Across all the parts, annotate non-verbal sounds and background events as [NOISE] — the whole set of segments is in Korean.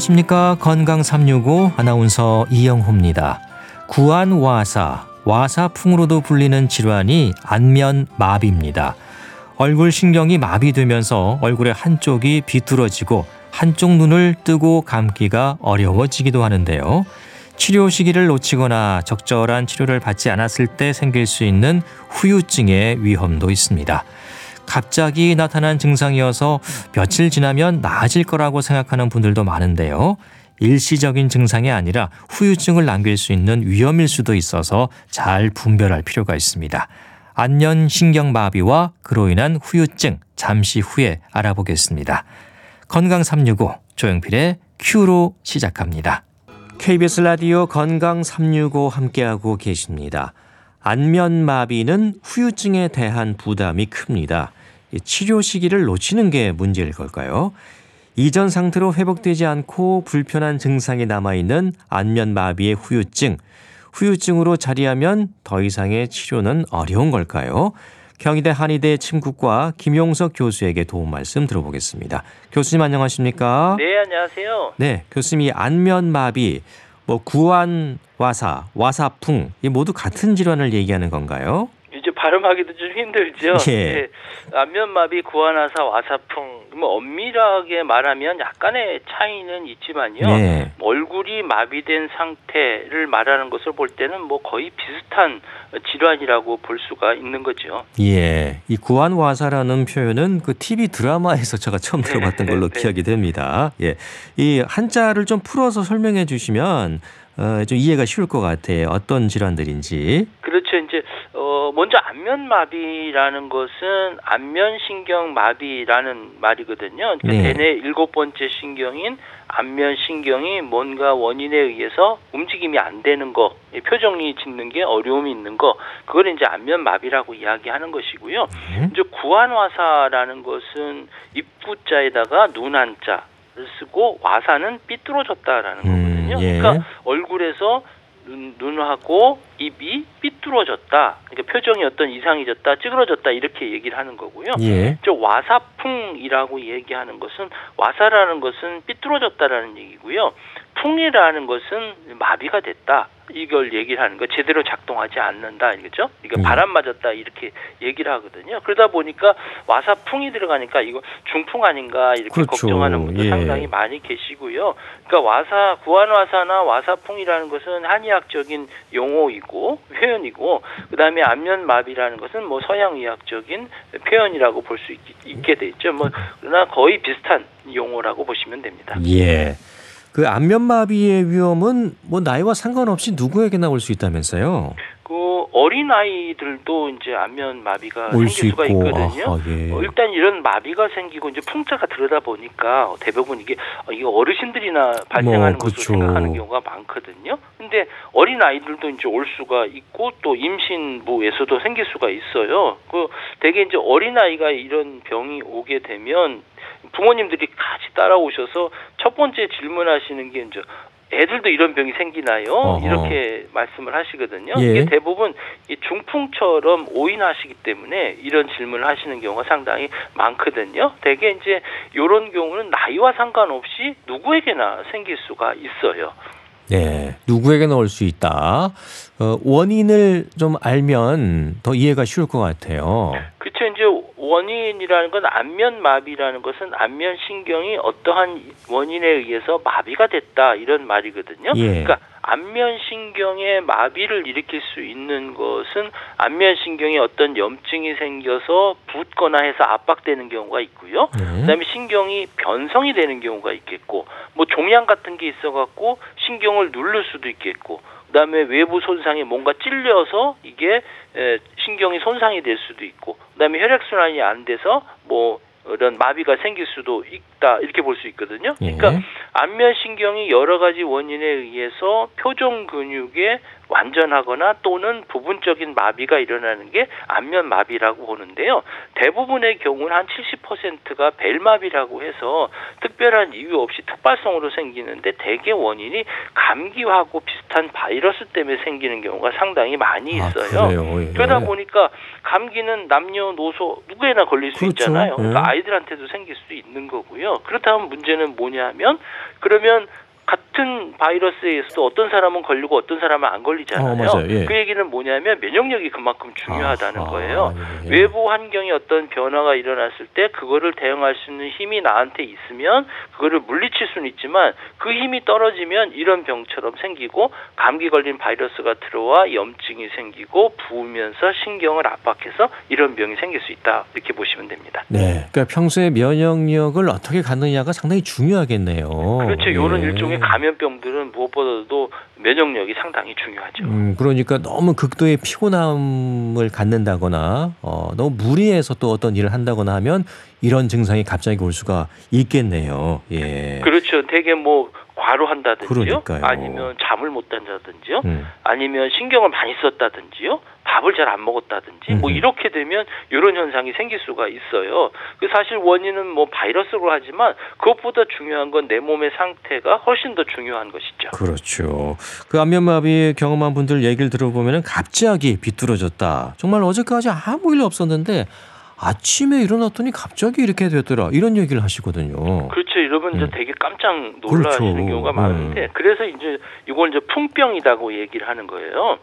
안녕하십니까. 건강 365 아나운서 이영호입니다. 구안와사, 와사풍으로도 불리는 질환이 안면마비입니다. 얼굴 신경이 마비되면서 얼굴의 한쪽이 비뚤어지고 한쪽 눈을 뜨고 감기가 어려워지기도 하는데요. 치료 시기를 놓치거나 적절한 치료를 받지 않았을 때 생길 수 있는 후유증의 위험도 있습니다. 갑자기 나타난 증상이어서 며칠 지나면 나아질 거라고 생각하는 분들도 많은데요. 일시적인 증상이 아니라 후유증을 남길 수 있는 위험일 수도 있어서 잘 분별할 필요가 있습니다. 안면 신경마비와 그로 인한 후유증 잠시 후에 알아보겠습니다. 건강 365 조영필의 큐로 시작합니다. KBS 라디오 건강 365 함께하고 계십니다. 안면마비는 후유증에 대한 부담이 큽니다. 치료 시기를 놓치는 게 문제일 걸까요? 이전 상태로 회복되지 않고 불편한 증상이 남아있는 안면마비의 후유증. 후유증으로 자리하면 더 이상의 치료는 어려운 걸까요? 경희대 한의대 침구과 김용석 교수에게 도움 말씀 들어보겠습니다. 교수님 안녕하십니까? 네, 안녕하세요. 네, 교수님 이 안면마비, 뭐 구안 와사, 와사풍 이 모두 같은 질환을 얘기하는 건가요? 발음하기도 좀 힘들죠. 예. 네, 안면마비, 구안화사, 와사풍. 뭐 엄밀하게 말하면 약간의 차이는 있지만요. 네. 얼굴이 마비된 상태를 말하는 것을 볼 때는 뭐 거의 비슷한 질환이라고 볼 수가 있는 거죠. 예, 이 구안 와사라는 표현은 그 TV 드라마에서 제가 처음 들어봤던 걸로 네. 기억이 됩니다. 예, 이 한자를 좀 풀어서 설명해 주시면 어, 좀 이해가 쉬울 것 같아요. 어떤 질환들인지. 그렇죠. 이제 어 먼저 안면마비라는 것은 안면신경마비라는 말이거든요. 그러니까 네. 대뇌 일곱 번째 신경인 안면신경이 뭔가 원인에 의해서 움직임이 안 되는 거, 이 표정이 짓는 게 어려움이 있는 거, 그걸 이제 안면마비라고 이야기하는 것이고요. 음? 이제 구안화사라는 것은 입구자에다가 눈한자를 쓰고 와사는 삐뚤어졌다라는 음, 거거든요. 예. 그러니까 얼굴에서 눈, 눈하고 입이 삐뚤어졌다. 그러니까 표정이 어떤 이상해졌다, 찌그러졌다 이렇게 얘기를 하는 거고요. 예. 저 와사풍이라고 얘기하는 것은 와사라는 것은 삐뚤어졌다라는 얘기고요. 풍이라는 것은 마비가 됐다. 이걸 얘기를 하는 거 제대로 작동하지 않는다 이거죠. 이거 음. 바람 맞았다 이렇게 얘기를 하거든요. 그러다 보니까 와사 풍이 들어가니까 이거 중풍 아닌가 이렇게 그렇죠. 걱정하는 분들 예. 상당히 많이 계시고요. 그러니까 와사 구안 와사나 와사풍이라는 것은 한의학적인 용어이고 표현이고 그다음에 안면 마비라는 것은 뭐 서양 의학적인 표현이라고 볼 수 있게 돼 있죠. 뭐 그러나 거의 비슷한 용어라고 보시면 됩니다. 예. 그 안면마비의 위험은 뭐 나이와 상관없이 누구에게나 올 수 있다면서요? 그 어린 아이들도 이제 안면 마비가 올 생길 수 수가 있고. 있거든요. 아하, 예. 어, 일단 이런 마비가 생기고 이제 풍자가 들어다 보니까 대부분 이게 어, 이게 어르신들이나 발생하는 뭐, 것으로. 생각하는 경우가 많거든요. 근데 어린 아이들도 이제 올 수가 있고 또 임신부에서도 생길 수가 있어요. 그 대개 이제 어린 아이가 이런 병이 오게 되면 부모님들이 같이 따라오셔서 첫 번째 질문하시는 게 이제 애들도 이런 병이 생기나요? 어허. 이렇게 말씀을 하시거든요. 예. 이게 대부분 이 중풍처럼 오인하시기 때문에 이런 질문을 하시는 경우가 상당히 많거든요. 대개 이제 이런 경우는 나이와 상관없이 누구에게나 생길 수가 있어요. 네, 누구에게나 올 수 있다. 어, 원인을 좀 알면 더 이해가 쉬울 것 같아요. 그렇죠. 원인이라는 건 안면 마비라는 것은 안면 신경이 어떠한 원인에 의해서 마비가 됐다 이런 말이거든요. 예. 그러니까 안면 신경의 마비를 일으킬 수 있는 것은 안면 신경에 어떤 염증이 생겨서 붓거나 해서 압박되는 경우가 있고요. 네. 그다음에 신경이 변성이 되는 경우가 있겠고 뭐 종양 같은 게 있어 갖고 신경을 누를 수도 있겠고 그다음에 외부 손상이 뭔가 찔려서 이게 에, 신경이 손상이 될 수도 있고 그다음에 혈액 순환이 안 돼서 뭐 이런 마비가 생길 수도 있다 이렇게 볼 수 있거든요. 예. 그러니까 안면 신경이 여러 가지 원인에 의해서 표정 근육에 완전하거나 또는 부분적인 마비가 일어나는 게 안면 마비라고 보는데요. 대부분의 경우는 한 70%가 벨마비라고 해서 특별한 이유 없이 특발성으로 생기는데 대개 원인이 감기하고 비슷 비슷한 바이러스 때문에 생기는 경우가 상당히 많이 아, 있어요. 그래요. 예. 그러다 보니까 감기는 남녀노소 누구에나 걸릴 수 그렇죠. 있잖아요. 예. 그러니까 아이들한테도 생길 수 있는 거고요. 그렇다면 문제는 뭐냐면 그러면 같은 바이러스에 의해서도 어떤 사람은 걸리고 어떤 사람은 안 걸리잖아요. 어. 예. 그 얘기는 뭐냐면 면역력이 그만큼 중요하다는 아하, 거예요. 예. 외부 환경에 어떤 변화가 일어났을 때 그거를 대응할 수 있는 힘이 나한테 있으면 그거를 물리칠 수는 있지만 그 힘이 떨어지면 이런 병처럼 생기고 감기 걸린 바이러스가 들어와 염증이 생기고 부으면서 신경을 압박해서 이런 병이 생길 수 있다 이렇게 보시면 됩니다. 네. 그러니까 평소에 면역력을 어떻게 갖느냐가 상당히 중요하겠네요. 그렇죠. 이런 예. 일종의 감염병들은 무엇보다도 면역력이 상당히 중요하죠. 음, 그러니까 너무 극도의 피곤함을 갖는다거나 어, 너무 무리해서 또 어떤 일을 한다거나 하면 이런 증상이 갑자기 올 수가 있겠네요. 예. 그렇죠. 되게 뭐 과로 한다든지요. 그러니까요. 아니면 잠을 못 잔다든지요. 음. 아니면 신경을 많이 썼다든지요. 밥을 잘 안 먹었다든지 뭐 음흠. 이렇게 되면 이런 현상이 생길 수가 있어요. 그 사실 원인은 뭐 바이러스로 하지만 그것보다 중요한 건 내 몸의 상태가 훨씬 더 중요한 것이죠. 그렇죠. 그 안면마비 경험한 분들 얘기를 들어보면 갑자기 비뚤어졌다. 정말 어제까지 아무 일 없었는데 아침에 일어났더니 갑자기 이렇게 됐더라. 이런 얘기를 하시거든요. 그렇죠. 이러면 이제 음. 되게 깜짝 놀라시는 그렇죠. 경우가 많은데 음. 그래서 이제 이걸 이제 풍병이라고 얘기를 하는 거예요.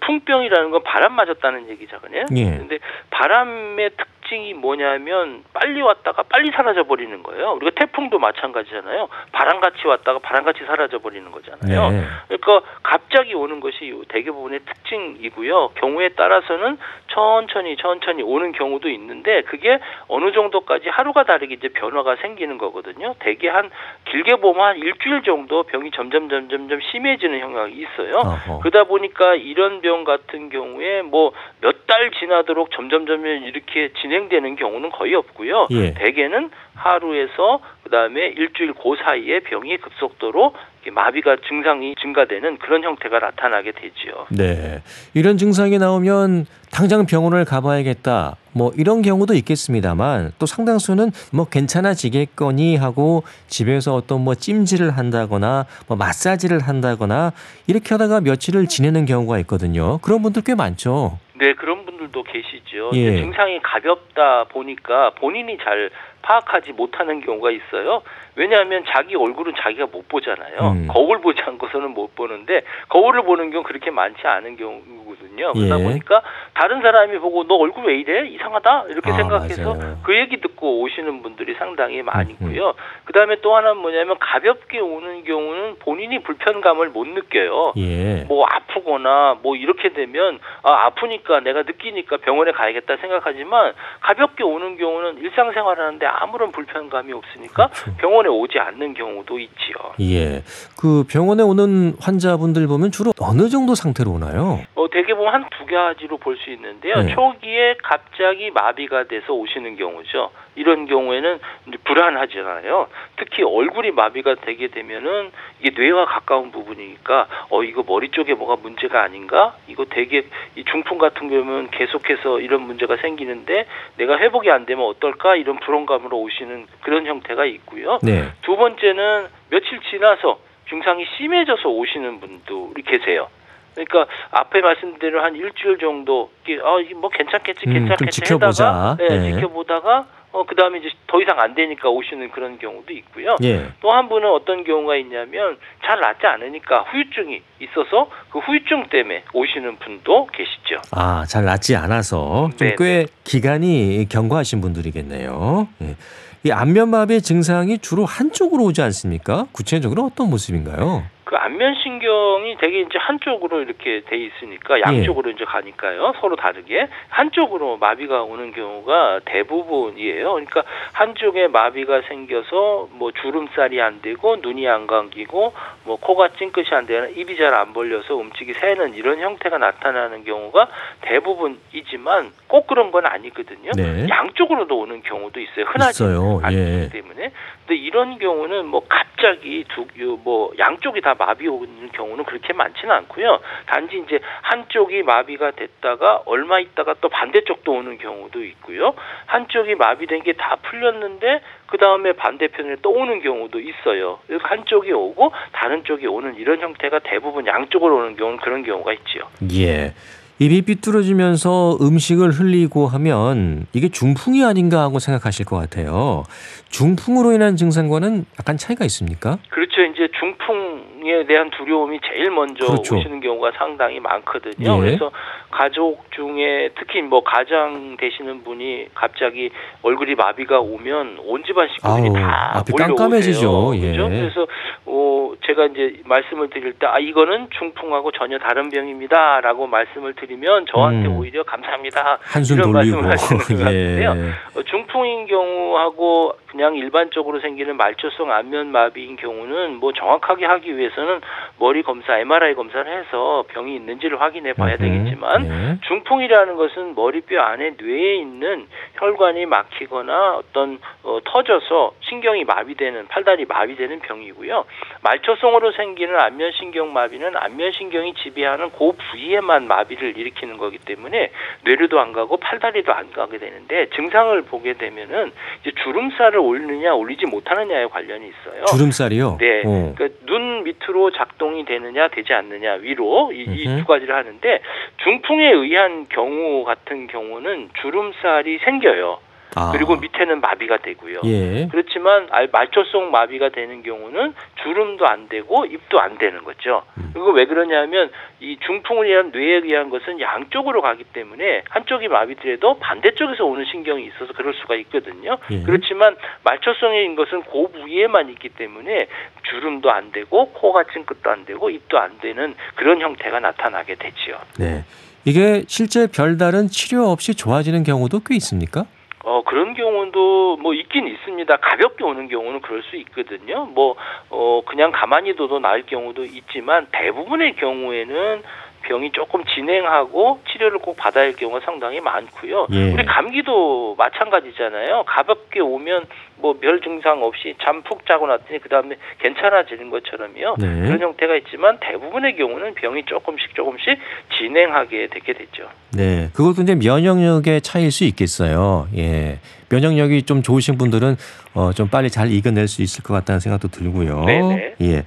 풍병이라는 건 바람 맞았다는 얘기잖아요. 예. 근데 바람의 특 징이 뭐냐면 빨리 왔다가 빨리 사라져 버리는 거예요. 우리가 태풍도 마찬가지잖아요. 바람같이 왔다가 바람같이 사라져 버리는 거잖아요. 네. 그러니까 갑자기 오는 것이 요 대개 부분의 특징이고요. 경우에 따라서는 천천히 천천히 오는 경우도 있는데 그게 어느 정도까지 하루가 다르게 이제 변화가 생기는 거거든요. 대개 한 길게 보면 한 일주일 정도 병이 점점 점점 점 심해지는 경향이 있어요. 어허. 그러다 보니까 이런 병 같은 경우에 뭐 몇 달 지나도록 점점 점점 이렇게 진행 되는 경우는 거의 없고요. 예. 대개는 하루에서 그다음에 일주일 그 사이에 병이 급속도로 마비가 증상이 증가되는 그런 형태가 나타나게 되지요. 네. 이런 증상이 나오면 당장 병원을 가봐야겠다. 뭐 이런 경우도 있겠습니다만 또 상당수는 뭐 괜찮아지겠거니 하고 집에서 어떤 뭐 찜질을 한다거나 뭐 마사지를 한다거나 이렇게 하다가 며칠을 지내는 경우가 있거든요. 그런 분들 꽤 많죠. 네, 그런 분들도 계시죠. 예. 증상이 가볍다 보니까 본인이 잘 파악하지 못하는 경우가 있어요. 왜냐하면 자기 얼굴은 자기가 못 보잖아요. 음. 거울 보지 않고서는 못 보는데 거울을 보는 경우 그렇게 많지 않은 경우거든요. 그러다 예. 보니까 다른 사람이 보고 너 얼굴 왜 이래? 이상하다? 이렇게 아, 생각해서 맞아요. 그 얘기 듣고 오시는 분들이 상당히 많이 음, 음. 있고요. 그다음에 또 하나는 뭐냐면 가볍게 오는 경우는 본인이 불편감을 못 느껴요. 예. 뭐 아프거나 뭐 이렇게 되면 아 아프니까 내가 느끼니까 병원에 가야겠다 생각하지만 가볍게 오는 경우는 일상생활하는데 아무런 불편감이 없으니까 그렇죠. 병원에 오지 않는 경우도 있지요. 예. 그 병원에 오는 환자분들 보면 주로 어느 정도 상태로 오나요? 어 대개 보면 한 두 가지로 볼 수 있는데요. 네. 초기에 갑자기 마비가 돼서 오시는 경우죠. 이런 경우에는 불안하잖아요. 특히 얼굴이 마비가 되게 되면은 이게 뇌와 가까운 부분이니까 어 이거 머리 쪽에 뭐가 문제가 아닌가? 이거 되게 이 중풍 같은 경우는 계속해서 이런 문제가 생기는데 내가 회복이 안 되면 어떨까? 이런 불안감 으로 오시는 그런 형태가 있고요. 네. 두 번째는 며칠 지나서 증상이 심해져서 오시는 분들이 계세요. 그러니까 앞에 말씀대로 한 일주일 정도 아 뭐 괜찮겠지 음, 좀 괜찮겠지 지켜보자. 하다가 예, 네. 지켜보다가 어 그 다음에 이제 더 이상 안 되니까 오시는 그런 경우도 있고요. 예. 또한 분은 어떤 경우가 있냐면 잘 낫지 않으니까 후유증이 있어서 그 후유증 때문에 오시는 분도 계시죠. 아, 잘 낫지 않아서 좀 네, 꽤 기간이 경과하신 분들이겠네요. 예. 이 안면마비의 증상이 주로 한쪽으로 오지 않습니까? 구체적으로 어떤 모습인가요? 그 안면 신경이 되게 이제 한쪽으로 이렇게 돼 있으니까 양쪽으로 이제 가니까요 서로 다르게 한쪽으로 마비가 오는 경우가 대부분이에요. 그러니까 한쪽에 마비가 생겨서 뭐 주름살이 안 되고 눈이 안 감기고 뭐 코가 찡긋이 안 되는 입이 잘 안 벌려서 움직이 새는 이런 형태가 나타나는 경우가 대부분이지만 꼭 그런 건 아니거든요. 네. 양쪽으로도 오는 경우도 있어요. 흔하지 있어요. 않기 예. 때문에. 근데 이런 경우는 뭐 갑자기 두 뭐 양쪽이 다 마비 오는 경우는 그렇게 많지는 않고요. 단지 이제 한쪽이 마비가 됐다가 얼마 있다가 또 반대쪽도 오는 경우도 있고요. 한쪽이 마비된 게 다 풀렸는데 그 다음에 반대편에 또 오는 경우도 있어요. 한쪽이 오고 다른 쪽이 오는 이런 형태가 대부분 양쪽으로 오는 경우는 그런 경우가 있지요. 예. 입이 삐뚤어지면서 음식을 흘리고 하면 이게 중풍이 아닌가 하고 생각하실 것 같아요. 중풍으로 인한 증상과는 약간 차이가 있습니까? 그렇죠. 이제 중풍에 대한 두려움이 제일 먼저 그렇죠. 오시는 경우가 상당히 많거든요. 예. 그래서 가족 중에 특히 뭐 가장 되시는 분이 갑자기 얼굴이 마비가 오면 온 집안 식구들이 다 앞이. 깜깜해지죠. 예. 그죠? 그래서 어 제가 이제 말씀을 드릴 때 아 이거는 중풍하고 전혀 다른 병입니다라고 말씀을 드리 면 저한테 음. 오히려 감사합니다. 한숨 이런 돌리고 말씀을 하시는 것 [LAUGHS] 예. 같은데요. 어, 중풍인 경우하고 그냥 일반적으로 생기는 말초성 안면 마비인 경우는 뭐 정확하게 하기 위해서는 머리 검사, MRI 검사를 해서 병이 있는지를 확인해 봐야 음흠. 되겠지만 예. 중풍이라는 것은 머리뼈 안에 뇌에 있는 혈관이 막히거나 어떤 어, 터져서 신경이 마비되는 팔다리 마비되는 병이고요. 말초성으로 생기는 안면신경 마비는 안면신경이 지배하는 그 부위에만 마비를 일으키는 거기 때문에 뇌로도 안 가고 팔다리도 안 가게 되는데 증상을 보게 되면은 이제 주름살을 올리느냐 올리지 못하느냐에 관련이 있어요. 주름살이요? 네. 어. 그러니까 눈 밑으로 작동이 되느냐 되지 않느냐 위로 이. 두 가지를 하는데 중풍에 의한 경우 같은 경우는 주름살이 생겨요. 아. 그리고 밑에는 마비가 되고요. 예. 그렇지만 알- 말초성 마비가 되는 경우는 주름도 안 되고 입도 안 되는 거죠. 음. 그리고 왜 그러냐면 이 중풍을 위한 뇌에 의한 것은 양쪽으로 가기 때문에 한쪽이 마비되도 반대쪽에서 오는 신경이 있어서 그럴 수가 있거든요. 예. 그렇지만 말초성인 것은 그 부위에만 있기 때문에 주름도 안 되고 코가 찡긋도 안 되고 입도 안 되는 그런 형태가 나타나게 되지요. 네. 이게 실제 별다른 치료 없이 좋아지는 경우도 꽤 있습니까? 어 그런 경우도 뭐 있긴 있습니다. 가볍게 오는 경우는 그럴 수 있거든요. 뭐 어 그냥 가만히 둬도 나을 경우도 있지만 대부분의 경우에는 병이 조금 진행하고 치료를 꼭 받아야 할 경우가 상당히 많고요. 예. 우리 감기도 마찬가지잖아요. 가볍게 오면 뭐 별 증상 없이 잠 푹 자고 났더니 그 다음에 괜찮아지는 것처럼요. 네. 그런 형태가 있지만 대부분의 경우는 병이 조금씩 조금씩 진행하게 되게 되죠. 네. 그것도 이제 면역력의 차이일 수 있겠어요. 예. 면역력이 좀 좋으신 분들은 어, 좀 빨리 잘 이겨낼 수 있을 것 같다는 생각도 들고요. 네네. 예.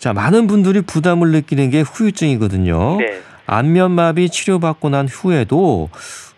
자, 많은 분들이 부담을 느끼는 게 후유증이거든요. 네. 안면마비 치료받고 난 후에도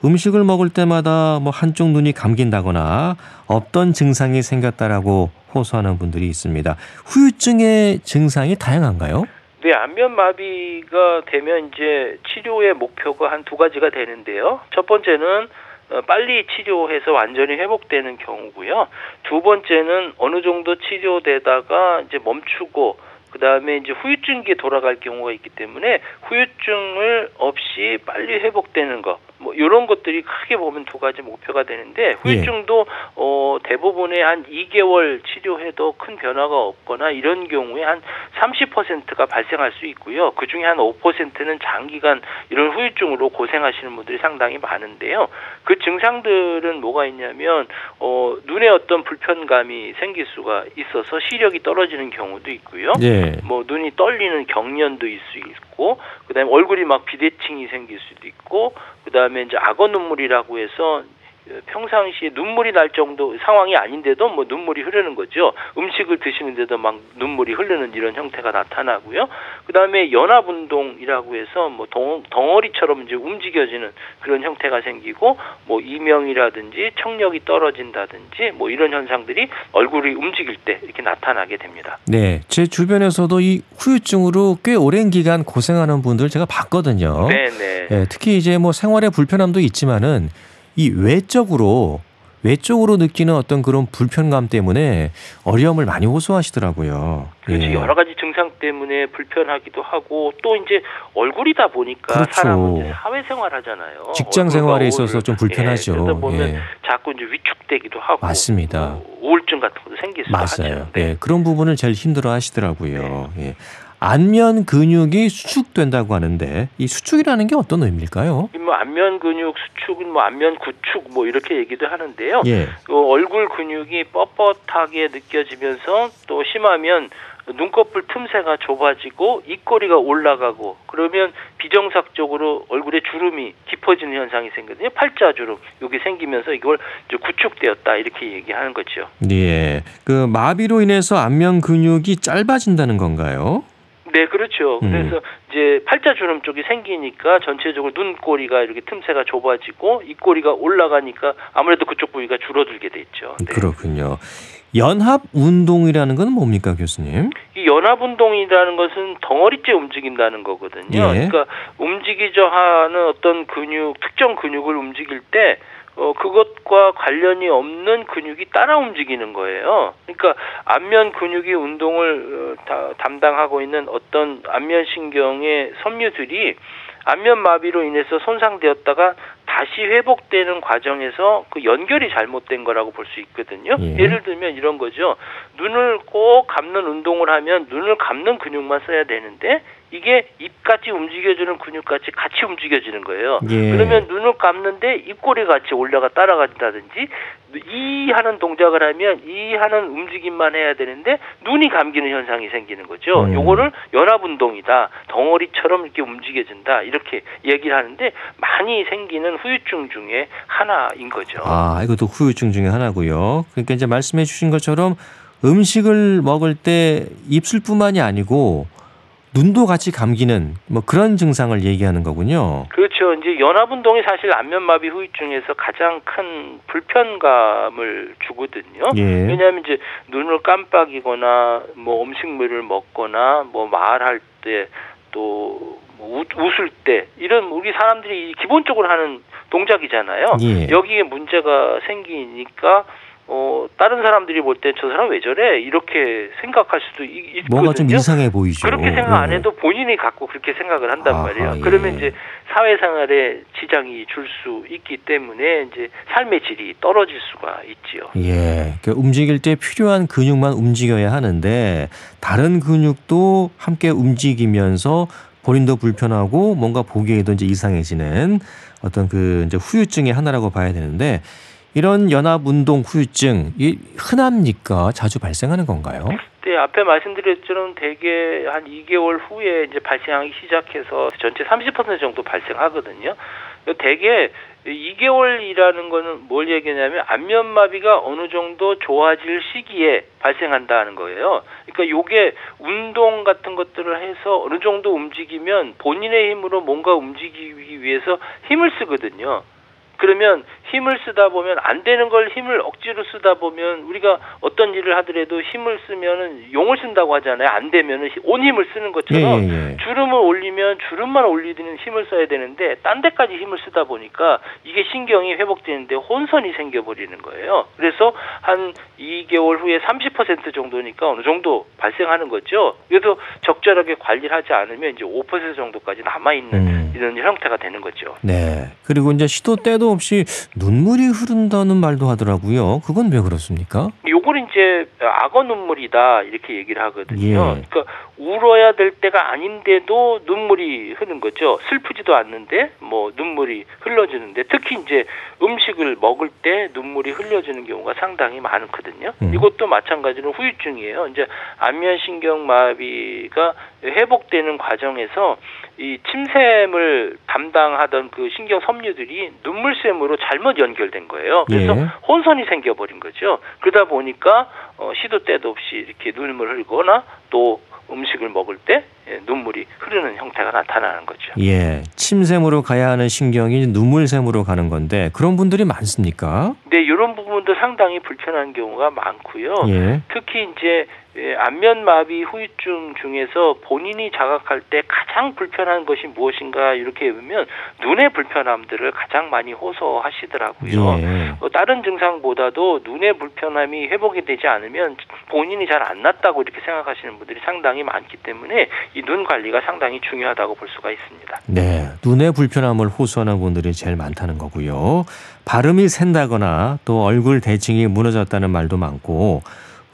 음식을 먹을 때마다 뭐 한쪽 눈이 감긴다거나 없던 증상이 생겼다라고 호소하는 분들이 있습니다. 후유증의 증상이 다양한가요? 네, 안면 마비가 되면 이제 치료의 목표가 한 두 가지가 되는데요. 첫 번째는 어, 빨리 치료해서 완전히 회복되는 경우고요. 두 번째는 어느 정도 치료되다가 이제 멈추고 그 다음에 이제 후유증기에 돌아갈 경우가 있기 때문에 후유증을 없이 빨리 회복되는 것, 뭐 이런 것들이 크게 보면 두 가지 목표가 되는데 후유증도 어 대부분의 한 2개월 치료해도 큰 변화가 없거나 이런 경우에 한 30%가 발생할 수 있고요. 그 중에 한 5%는 장기간 이런 후유증으로 고생하시는 분들이 상당히 많은데요. 그 증상들은 뭐가 있냐면 어 눈에 어떤 불편감이 생길 수가 있어서 시력이 떨어지는 경우도 있고요. 예. 뭐 눈이 떨리는 경련도 있을 수 있고 그다음에 얼굴이 막 비대칭이 생길 수도 있고 그다음에 이제 악어 눈물이라고 해서 어, 평상시에 눈물이 날 정도 상황이 아닌데도 뭐 눈물이 흐르는 거죠. 음식을 드시는데도 막 눈물이 흐르는 이런 형태가 나타나고요. 그다음에 연합 운동이라고 해서 뭐 덩, 덩어리처럼 이제 움직여지는 그런 형태가 생기고 뭐 이명이라든지 청력이 떨어진다든지 뭐 이런 현상들이 얼굴이 움직일 때 이렇게 나타나게 됩니다. 네. 제 주변에서도 이 후유증으로 꽤 오랜 기간 고생하는 분들 제가 봤거든요. 네, 네. 예, 특히 이제 뭐 생활의 불편함도 있지만은 이 외적으로 외적으로 느끼는 어떤 그런 불편감 때문에 어려움을 많이 호소하시더라고요. 그렇죠. 예. 여러 가지 증상 때문에 불편하기도 하고 또 이제 얼굴이다 보니까 그렇죠. 사람은 사회생활 하잖아요. 직장 생활에. 있어서 좀 불편하죠. 예, 그러다 보면 예. 자꾸 이제 위축되기도 하고 맞습니다. 뭐 우울증 같은 것도 생길 수가 맞아요. 하죠. 네. 예, 그런 부분을 제일 힘들어 하시더라고요. 예. 안면 근육이 수축된다고 하는데 이 수축이라는 게 어떤 의미일까요? 뭐 안면 근육 수축은 뭐 안면 구축 뭐 이렇게 얘기도 하는데요. 예. 그 얼굴 근육이 뻣뻣하게 느껴지면서 또 심하면 눈꺼풀 틈새가 좁아지고 입꼬리가 올라가고 그러면 비정상적으로 얼굴에 주름이 깊어지는 현상이 생거든요. 팔자 주름 이게 생기면서 이걸 구축되었다 이렇게 얘기하는 거죠. 예. 그 마비로 인해서 안면 근육이 짧아진다는 건가요? 네, 그렇죠. 음. 그래서 이제 팔자 주름 쪽이 생기니까 전체적으로 눈꼬리가 이렇게 틈새가 좁아지고 입꼬리가 올라가니까 아무래도 그쪽 부위가 줄어들게 돼 있죠. 네. 그렇군요. 연합 운동이라는 건 뭡니까, 교수님? 이 연합 운동이라는 것은 덩어리째 움직인다는 거거든요. 예. 그러니까 움직이자 하는 어떤 근육, 특정 근육을 움직일 때 어, 그것과 관련이 없는 근육이 따라 움직이는 거예요. 그러니까 안면 근육이 운동을 어, 다, 담당하고 있는 어떤 안면 신경의 섬유들이 안면 마비로 인해서 손상되었다가 다시 회복되는 과정에서 그 연결이 잘못된 거라고 볼 수 있거든요. 예. 예를 들면 이런 거죠. 눈을 꼭 감는 운동을 하면 눈을 감는 근육만 써야 되는데 이게 입같이 움직여주는 근육같이 같이 움직여지는 거예요. 예. 그러면 눈을 감는데 입꼬리 같이 올라가 따라간다든지 이 하는 동작을 하면 이 하는 움직임만 해야 되는데 눈이 감기는 현상이 생기는 거죠. 음. 요거를 연합 운동이다. 덩어리처럼 이렇게 움직여진다. 이렇게 얘기를 하는데 많이 생기는 후유증 중에 하나인 거죠. 아, 이것도 후유증 중에 하나고요. 그러니까 이제 말씀해 주신 것처럼 음식을 먹을 때 입술뿐만이 아니고 눈도 같이 감기는 뭐 그런 증상을 얘기하는 거군요. 그렇죠. 이제 연합 운동이 사실 안면마비 후유증에서 가장 큰 불편감을 주거든요. 예. 왜냐하면 이제 눈을 깜빡이거나 뭐 음식물을 먹거나 뭐 말할 때또 뭐 웃을 때 이런 우리 사람들이 기본적으로 하는 동작이잖아요. 예. 여기에 문제가 생기니까 어 다른 사람들이 볼 때 저 사람 왜 저래 이렇게 생각할 수도 있- 있거든요. 뭔가 좀 이상해 보이죠. 그렇게 생각 안 예. 해도 본인이 갖고 그렇게 생각을 한단 아하, 말이에요. 예. 그러면 이제 사회생활에 지장이 줄 수 있기 때문에 이제 삶의 질이 떨어질 수가 있지요. 예. 그 움직일 때 필요한 근육만 움직여야 하는데 다른 근육도 함께 움직이면서 본인도 불편하고 뭔가 보기에도 이제 이상해지는 어떤 그 이제 후유증의 하나라고 봐야 되는데 이런 연합 운동 후유증 이 흔합니까? 자주 발생하는 건가요? 네, 앞에 말씀드렸처럼 대개 한 2개월 후에 이제 발생하기 시작해서 전체 30% 정도 발생하거든요. 대개 2개월이라는 거는 뭘 얘기하냐면 안면마비가 어느 정도 좋아질 시기에 발생한다는 거예요. 그러니까 요게 운동 같은 것들을 해서 어느 정도 움직이면 본인의 힘으로 뭔가 움직이기 위해서 힘을 쓰거든요. 그러면 힘을 쓰다 보면 안 되는 걸 힘을 억지로 쓰다 보면 우리가 어떤 일을 하더라도 힘을 쓰면은 용을 쓴다고 하잖아요. 안 되면은 온 힘을 쓰는 예, 것처럼 예, 예. 주름을 올리면 주름만 올리는 힘을 써야 되는데 딴 데까지 힘을 쓰다 보니까 이게 신경이 회복되는데 혼선이 생겨버리는 거예요. 그래서 한 2개월 후에 30% 정도니까 어느 정도 발생하는 거죠. 그래서 적절하게 관리를 하지 않으면 이제 5% 정도까지 남아 있는 음. 이런 형태가 되는 거죠. 네. 그리고 이제 시도 때도 없이 눈물이 흐른다는 말도 하더라고요. 그건 왜 그렇습니까? 요걸 이제 악어 눈물이다 이렇게 얘기를 하거든요. 예. 그러니까 울어야 될 때가 아닌데도 눈물이 흐르는 거죠. 슬프지도 않는데 뭐 눈물이 흘러주는데 특히 이제 음식을 먹을 때 눈물이 흘려주는 경우가 상당히 많거든요. 음. 이것도 마찬가지로 후유증이에요. 이제 안면신경 마비가 회복되는 과정에서 이 침샘을 담당하던 그 신경 섬유들이 눈물 샘으로 잘못 연결된 거예요. 그래서 예. 혼선이 생겨버린 거죠. 그러다 보니까 어, 시도 때도 없이 이렇게 눈물을 흘거나 또 음식을 먹을 때 예, 눈물이 흐르는 형태가 나타나는 거죠. 예. 침샘으로 가야 하는 신경이 눈물샘으로 가는 건데 그런 분들이 많습니까? 네, 이런 부분도 상당히 불편한 경우가 많고요. 예. 특히 이제 예, 안면마비 후유증 중에서 본인이 자각할 때 가장 불편한 것이 무엇인가 이렇게 보면 눈의 불편함들을 가장 많이 호소하시더라고요. 예. 어, 다른 증상보다도 눈의 불편함이 회복이 되지 않으면 본인이 잘안 낫다고 이렇게 생각하시는 분들이 상당히 많기 때문에 이 눈 관리가 상당히 중요하다고 볼 수가 있습니다. 네. 눈의 불편함을 호소하는 분들이 제일 많다는 거고요. 발음이 샌다거나 또 얼굴 대칭이 무너졌다는 말도 많고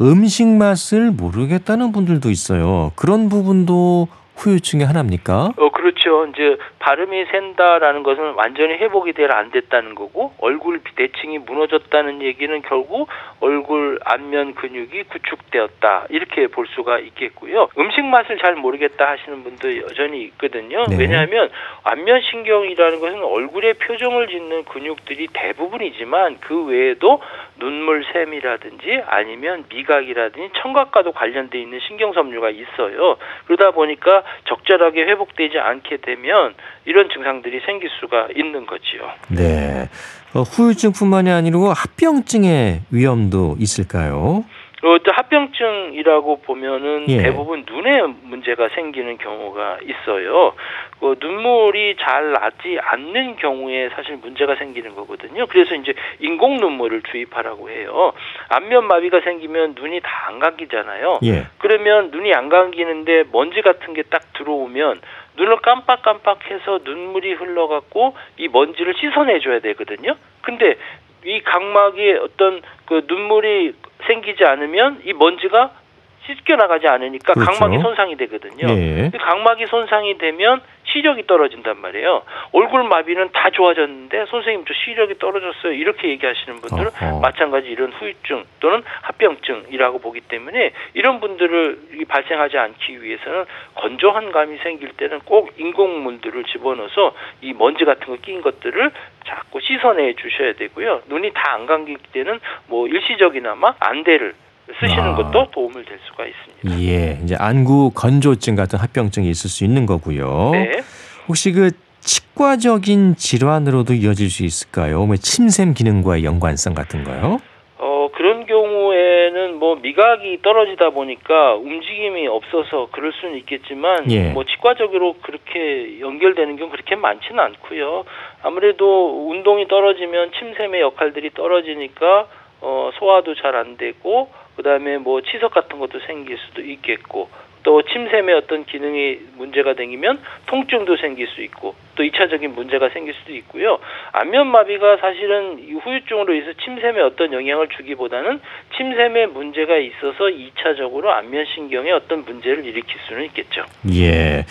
음식 맛을 모르겠다는 분들도 있어요. 그런 부분도 후유증의 하나입니까? 어 그렇죠. 이제 발음이 샌다라는 것은 완전히 회복이 되려 안 됐다는 거고 얼굴 대칭이 무너졌다는 얘기는 결국 얼굴 안면 근육이 구축되었다 이렇게 볼 수가 있겠고요. 음식 맛을 잘 모르겠다 하시는 분도 여전히 있거든요. 네. 왜냐하면 안면 신경이라는 것은 얼굴에 표정을 짓는 근육들이 대부분이지만 그 외에도 눈물샘이라든지 아니면 미각이라든지 청각과도 관련돼 있는 신경섬유가 있어요. 그러다 보니까 적절하게 회복되지 않게 되면 이런 증상들이 생길 수가 있는 거지요. 네. 어, 후유증뿐만이 아니고 합병증의 위험도 있을까요? 어, 또 합병증이라고 보면은 예. 대부분 눈에 문제가 생기는 경우가 있어요. 그 눈물이 잘 나지 않는 경우에 사실 문제가 생기는 거거든요. 그래서 이제 인공 눈물을 주입하라고 해요. 안면 마비가 생기면 눈이 다 안 감기잖아요. 예. 그러면 눈이 안 감기는데 먼지 같은 게 딱 들어오면 눈을 깜빡깜빡해서 눈물이 흘러갖고 이 먼지를 씻어내줘야 되거든요. 근데 이 각막에 어떤 그 눈물이 생기지 않으면 이 먼지가 씻겨 나가지 않으니까 그렇죠. 각막이 손상이 되거든요. 예. 그 각막이 손상이 되면 시력이 떨어진단 말이에요. 얼굴 마비는 다 좋아졌는데 선생님 저 시력이 떨어졌어요. 이렇게 얘기하시는 분들은 어허. 마찬가지 이런 후유증 또는 합병증이라고 보기 때문에 이런 분들을 이 발생하지 않기 위해서는 건조한 감이 생길 때는 꼭 인공물들을 집어넣어서 이 먼지 같은 거 낀 것들을 자꾸 씻어내 주셔야 되고요. 눈이 다 안 감길 때는 뭐 일시적이나마 안대를 쓰시는 아. 것도 도움을 될 수가 있습니다. 예. 이제 안구 건조증 같은 합병증이 있을 수 있는 거고요. 네. 혹시 그 치과적인 질환으로도 이어질 수 있을까요? 뭐 침샘 기능과의 연관성 같은 거요? 어, 그런 경우에는 뭐 미각이 떨어지다 보니까 움직임이 없어서 그럴 수는 있겠지만 예. 뭐 치과적으로 그렇게 연결되는 경우 그렇게 많지는 않고요. 아무래도 운동이 떨어지면 침샘의 역할들이 떨어지니까 어, 소화도 잘 안 되고 그다음에 뭐 치석 같은 것도 생길 수도 있겠고 또 침샘의 어떤 기능이 문제가 생기면 통증도 생길 수 있고 또 2차적인 문제가 생길 수도 있고요. 안면마비가 사실은 이 후유증으로 인해서 침샘에 어떤 영향을 주기보다는 침샘에 문제가 있어서 2차적으로 안면신경에 어떤 문제를 일으킬 수는 있겠죠. 예.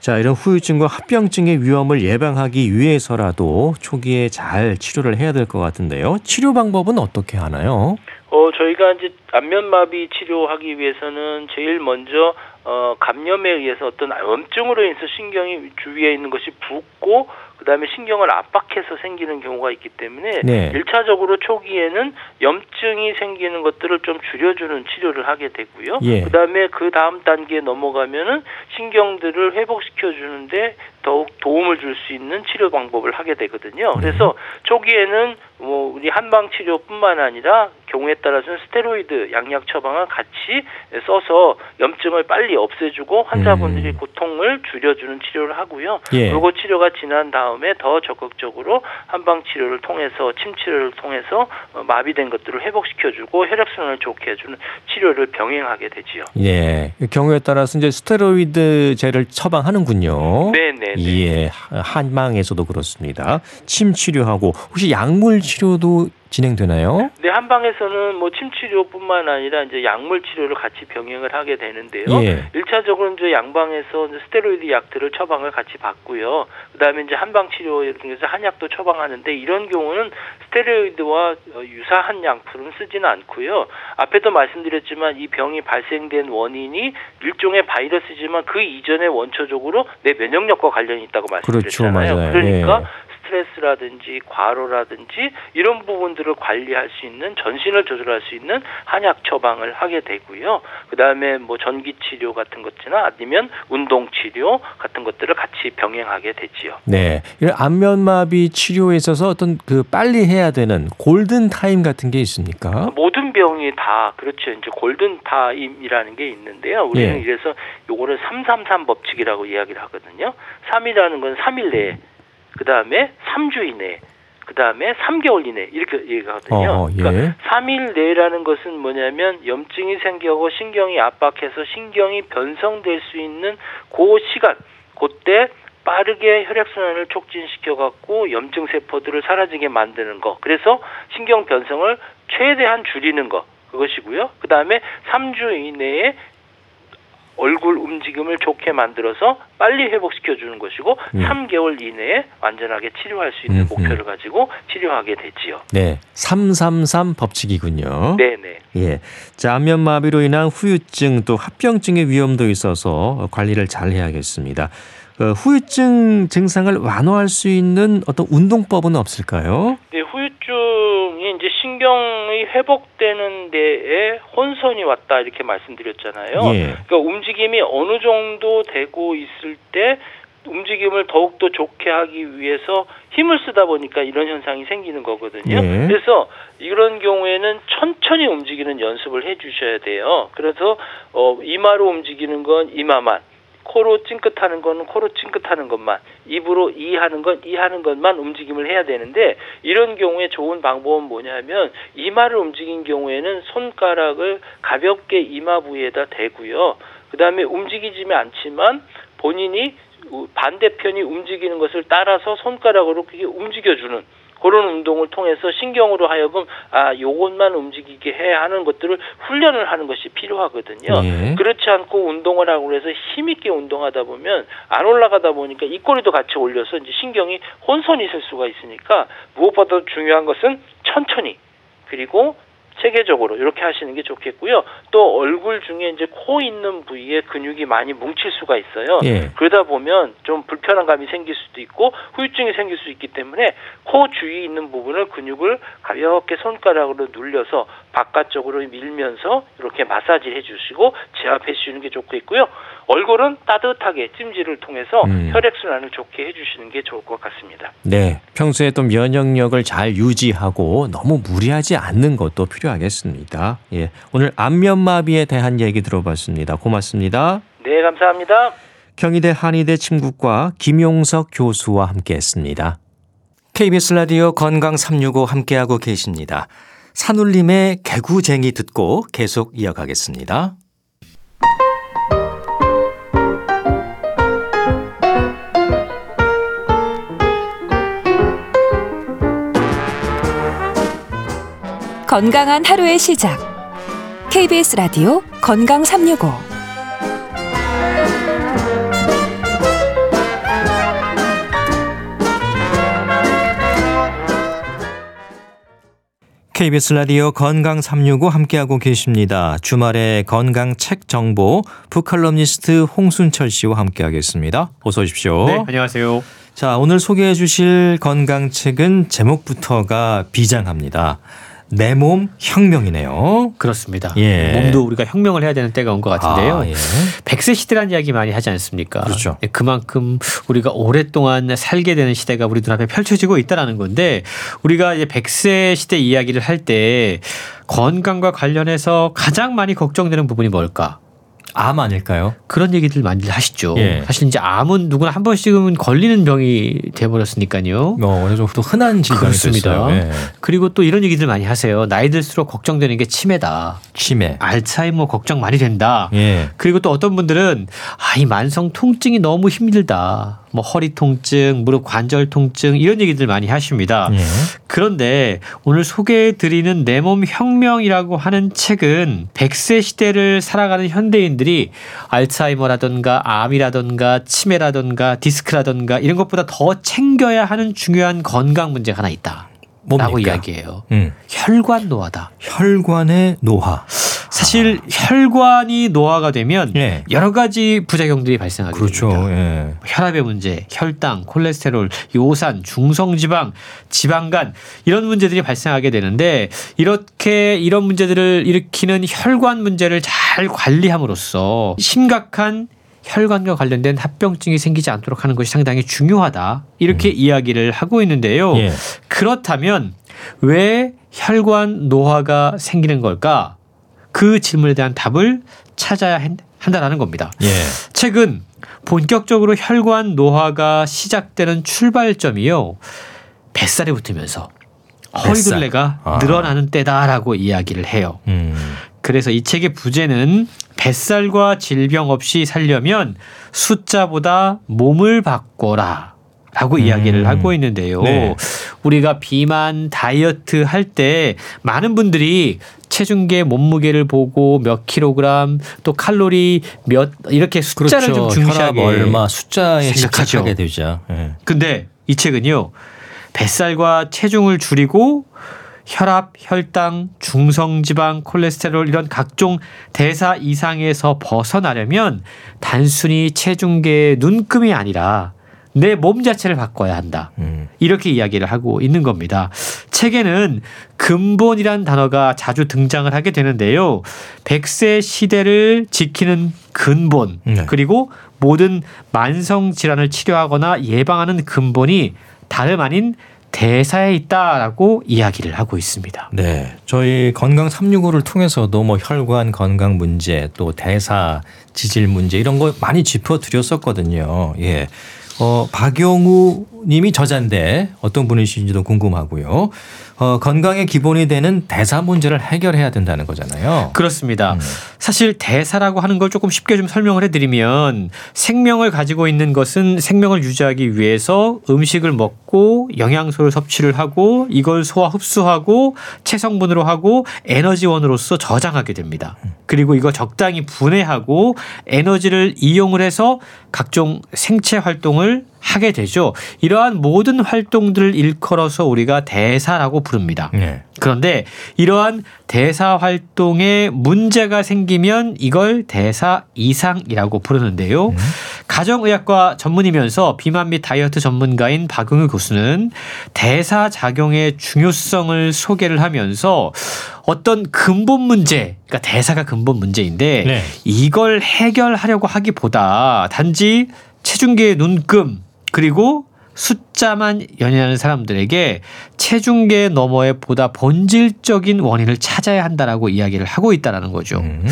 자, 이런 후유증과 합병증의 위험을 예방하기 위해서라도 초기에 잘 치료를 해야 될 것 같은데요. 치료 방법은 어떻게 하나요? 어, 저희가 이제 안면마비 치료하기 위해서는 제일 먼저 어, 감염에 의해서 어떤 염증으로 인해서 신경이 주위에 있는 것이 붓고 그다음에 신경을 압박해서 생기는 경우가 있기 때문에 네. 일차적으로 초기에는 염증이 생기는 것들을 좀 줄여주는 치료를 하게 되고요. 예. 그다음에 그 다음 단계에 넘어가면은 신경들을 회복시켜 주는데 더욱 도움을 줄 수 있는 치료 방법을 하게 되거든요. 네. 그래서 초기에는 뭐 우리 한방 치료뿐만 아니라 경우에 따라서는 스테로이드 양약 처방을 같이 써서 염증을 빨리 없애주고 환자분들이 음. 고통을 줄여주는 치료를 하고요. 예. 그리고 치료가 지난 다음에 더 적극적으로 한방 치료를 통해서 침 치료를 통해서 어, 마비된 것들을 회복시켜주고 혈액순환을 좋게 해주는 치료를 병행하게 되지요. 예. 경우에 따라서 이제 스테로이드제를 처방하는군요. 네네. 예. 한방에서도 그렇습니다. 침 치료하고 혹시 약물 치료도 진행되나요? 네, 한방에서는 뭐 침치료뿐만 아니라 이제 약물 치료를 같이 병행을 하게 되는데요. 예. 일차적으로 이제 양방에서 이제 스테로이드 약들을 처방을 같이 받고요. 그다음에 이제 한방 치료 중에서 한약도 처방하는데 이런 경우는 스테로이드와 어, 유사한 약품은 쓰지는 않고요. 앞에도 말씀드렸지만 이 병이 발생된 원인이 일종의 바이러스지만 그 이전에 원초적으로 내 면역력과 관련이 있다고 그렇죠, 말씀드렸잖아요. 맞아요. 그러니까 예. 스트레스라든지 과로라든지 이런 부분들을 관리할 수 있는 전신을 조절할 수 있는 한약 처방을 하게 되고요. 그다음에 뭐 전기 치료 같은 것이나 아니면 운동 치료 같은 것들을 같이 병행하게 되지요. 네. 이런 안면마비 치료에 있어서 어떤 그 빨리 해야 되는 골든 타임 같은 게 있습니까? 모든 병이 다 그렇죠. 이제 골든 타임이라는 게 있는데요. 우리는 예. 이래서 요거를 333 법칙이라고 이야기를 하거든요. 3이라는 건 3일 내에 그 다음에 3주 이내 그 다음에 3개월 이내 이렇게 얘기하거든요. 어, 예. 그러니까 3일 내라는 것은 뭐냐면 염증이 생기고 신경이 압박해서 신경이 변성될 수 있는 그 시간 그때 빠르게 혈액순환을 촉진시켜 갖고 염증 세포들을 사라지게 만드는 거. 그래서 신경 변성을 최대한 줄이는 거. 그것이고요. 그 다음에 3주 이내에 얼굴 움직임을 좋게 만들어서 빨리 회복시켜 주는 것이고 음. 3개월 이내에 완전하게 치료할 수 있는 음, 목표를 가지고 치료하게 되지요. 네. 333 법칙이군요. 네, 네. 예. 자, 안면 마비로 인한 후유증 또 합병증의 위험도 있어서 관리를 잘 해야겠습니다. 그 후유증 증상을 완화할 수 있는 어떤 운동법은 없을까요? 네, 후유증 이 이제 신경이 회복되는 데에 혼선이 왔다 이렇게 말씀드렸잖아요. 예. 그러니까 움직임이 어느 정도 되고 있을 때 움직임을 더욱더 좋게 하기 위해서 힘을 쓰다 보니까 이런 현상이 생기는 거거든요. 네. 그래서 이런 경우에는 천천히 움직이는 연습을 해 주셔야 돼요. 그래서 어 이마로 움직이는 건 이마만 코로 찡긋하는 거는 코로 찡긋하는 것만, 입으로 이 하는 건 이 하는 것만 움직임을 해야 되는데 이런 경우에 좋은 방법은 뭐냐면 이마를 움직인 경우에는 손가락을 가볍게 이마 부위에다 대고요. 그다음에 움직이지는 않지만 본인이 반대편이 움직이는 것을 따라서 손가락으로 움직여주는 그런 운동을 통해서 신경으로 하여금 아 요것만 움직이게 해 하는 것들을 훈련을 하는 것이 필요하거든요. 예. 그렇지 않고 운동을 하고 그래서 힘 있게 운동하다 보면 안 올라가다 보니까 입꼬리도 같이 올려서 이제 신경이 혼선이 될 수가 있으니까 무엇보다 중요한 것은 천천히 그리고 체계적으로 이렇게 하시는 게 좋겠고요. 또 얼굴 중에 이제 코 있는 부위에 근육이 많이 뭉칠 수가 있어요. 예. 그러다 보면 좀 불편한 감이 생길 수도 있고 후유증이 생길 수 있기 때문에 코 주위에 있는 부분을 근육을 가볍게 손가락으로 눌려서 바깥쪽으로 밀면서 이렇게 마사지를 해주시고 제압해 주시는 게 좋겠고요. 얼굴은 따뜻하게 찜질을 통해서 음. 혈액순환을 좋게 해주시는 게 좋을 것 같습니다. 네. 평소에 또 면역력을 잘 유지하고 너무 무리하지 않는 것도 필요하겠습니다. 예. 오늘 안면마비에 대한 얘기 들어봤습니다. 고맙습니다. 네, 감사합니다. 경희대 한의대 침구과 김용석 교수와 함께 했습니다. KBS 라디오 건강 365 함께하고 계십니다. 산울림의 개구쟁이 듣고 계속 이어가겠습니다. 건강한 하루의 시작. KBS 라디오 건강 365. KBS 라디오 건강 365 함께하고 계십니다. 주말에 건강 책 정보 북칼럼니스트 홍순철 씨와 함께하겠습니다. 어서 오십시오. 네, 안녕하세요. 자, 오늘 소개해 주실 건강 책은 제목부터가 비장합니다. 내 몸 혁명이네요. 그렇습니다. 예. 몸도 우리가 혁명을 해야 되는 때가 온 것 같은데요. 아, 예. 백세 시대라는 이야기 많이 하지 않습니까? 그렇죠. 예, 그만큼 우리가 오랫동안 살게 되는 시대가 우리 눈앞에 펼쳐지고 있다라는 건데 우리가 이제 백세 시대 이야기를 할 때 건강과 관련해서 가장 많이 걱정되는 부분이 뭘까? 암 아닐까요? 그런 얘기들 많이 하시죠. 예. 사실 이제 암은 누구나 한 번씩은 걸리는 병이 돼버렸으니까요. 뭐 어느 정도 흔한 질병이 그렇습니다. 예. 그리고 또 이런 얘기들 많이 하세요. 나이 들수록 걱정되는 게 치매다. 치매. 알츠하이머 걱정 많이 된다. 예. 그리고 또 어떤 분들은 아, 이 만성 통증이 너무 힘들다. 뭐 허리 통증, 무릎 관절 통증 이런 얘기들 많이 하십니다. 예. 그런데 오늘 소개해 드리는 내 몸 혁명이라고 하는 책은 100세 시대를 살아가는 현대인들이 알츠하이머라든가 암이라든가 치매라든가 디스크라든가 이런 것보다 더 챙겨야 하는 중요한 건강 문제가 하나 있다. 뭡니까? 라고 이야기해요. 음. 혈관 노화다. 혈관의 노화. 사실 혈관이 노화가 되면 예. 여러 가지 부작용들이 발생하게 그렇죠. 됩니다. 예. 혈압의 문제, 혈당, 콜레스테롤, 요산, 중성지방, 지방간 이런 문제들이 발생하게 되는데 이렇게 이런 문제들을 일으키는 혈관 문제를 잘 관리함으로써 심각한 혈관과 관련된 합병증이 생기지 않도록 하는 것이 상당히 중요하다. 이렇게 이야기를 하고 있는데요. 예. 그렇다면 왜 혈관 노화가 생기는 걸까? 그 질문에 대한 답을 찾아야 한- 한다라는 겁니다. 예. 최근 본격적으로 혈관 노화가 시작되는 출발점이요. 뱃살이 붙으면서 뱃살. 허리둘레가 아. 늘어나는 때다라고 이야기를 해요. 음. 그래서 이 책의 부제는 뱃살과 질병 없이 살려면 숫자보다 몸을 바꿔라. 라고 음. 이야기를 하고 있는데요. 네. 우리가 비만 다이어트 할 때 많은 분들이 체중계 몸무게를 보고 몇 킬로그램 또 칼로리 몇 이렇게 숫자를 좀 중시하게 그렇죠. 혈압 얼마 숫자에 생각하죠. 집착하게 되죠. 예. 근데 이 책은요 뱃살과 체중을 줄이고 혈압, 혈당, 중성지방, 콜레스테롤 이런 각종 대사 이상에서 벗어나려면 단순히 체중계의 눈금이 아니라 내 몸 자체를 바꿔야 한다. 음. 이렇게 이야기를 하고 있는 겁니다. 책에는 근본이란 단어가 자주 등장을 하게 되는데요. 100세 시대를 지키는 근본, 네. 그리고 모든 만성 질환을 치료하거나 예방하는 근본이 다름 아닌 대사에 있다라고 이야기를 하고 있습니다. 네. 저희 건강 365를 통해서도 뭐 혈관 건강 문제 또 대사 지질 문제 이런 거 많이 짚어 드렸었거든요. 예. 어, 박용우 님이 저자인데 어떤 분이신지도 궁금하고요. 어, 건강의 기본이 되는 대사 문제를 해결해야 된다는 거잖아요. 그렇습니다. 음. 사실 대사라고 하는 걸 조금 쉽게 좀 설명을 해드리면 생명을 가지고 있는 것은 생명을 유지하기 위해서 음식을 먹고 영양소를 섭취를 하고 이걸 소화 흡수하고 체성분으로 하고 에너지원으로서 저장하게 됩니다. 그리고 이거 적당히 분해하고 에너지를 이용을 해서 각종 생체 활동을 하게 되죠. 이러한 모든 활동들을 일컬어서 우리가 대사라고 부릅니다. 네. 그런데 이러한 대사 활동에 문제가 생기면 이걸 대사 이상이라고 부르는데요. 음. 가정의학과 전문이면서 비만 및 다이어트 전문가인 박응우 교수는 대사 작용의 중요성을 소개를 하면서 어떤 근본 문제, 그러니까 대사가 근본 문제인데 네. 이걸 해결하려고 하기보다 단지 체중계의 눈금 그리고 숫자만 연연하는 사람들에게 체중계 너머에 보다 본질적인 원인을 찾아야 한다라고 이야기를 하고 있다라는 거죠. 음.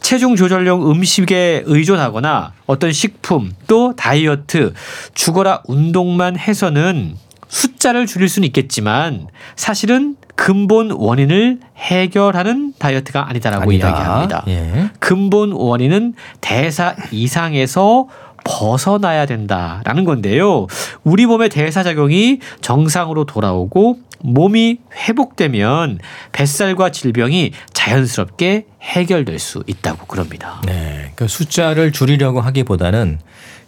체중 조절용 음식에 의존하거나 어떤 식품 또 다이어트 죽어라 운동만 해서는 숫자를 줄일 수는 있겠지만 사실은 근본 원인을 해결하는 다이어트가 아니다라고 아니다. 이야기합니다. 예. 근본 원인은 대사 이상에서 벗어나야 된다라는 건데요. 우리 몸의 대사 작용이 정상으로 돌아오고 몸이 회복되면 뱃살과 질병이 자연스럽게 해결될 수 있다고 그럽니다. 네. 그 숫자를 줄이려고 하기보다는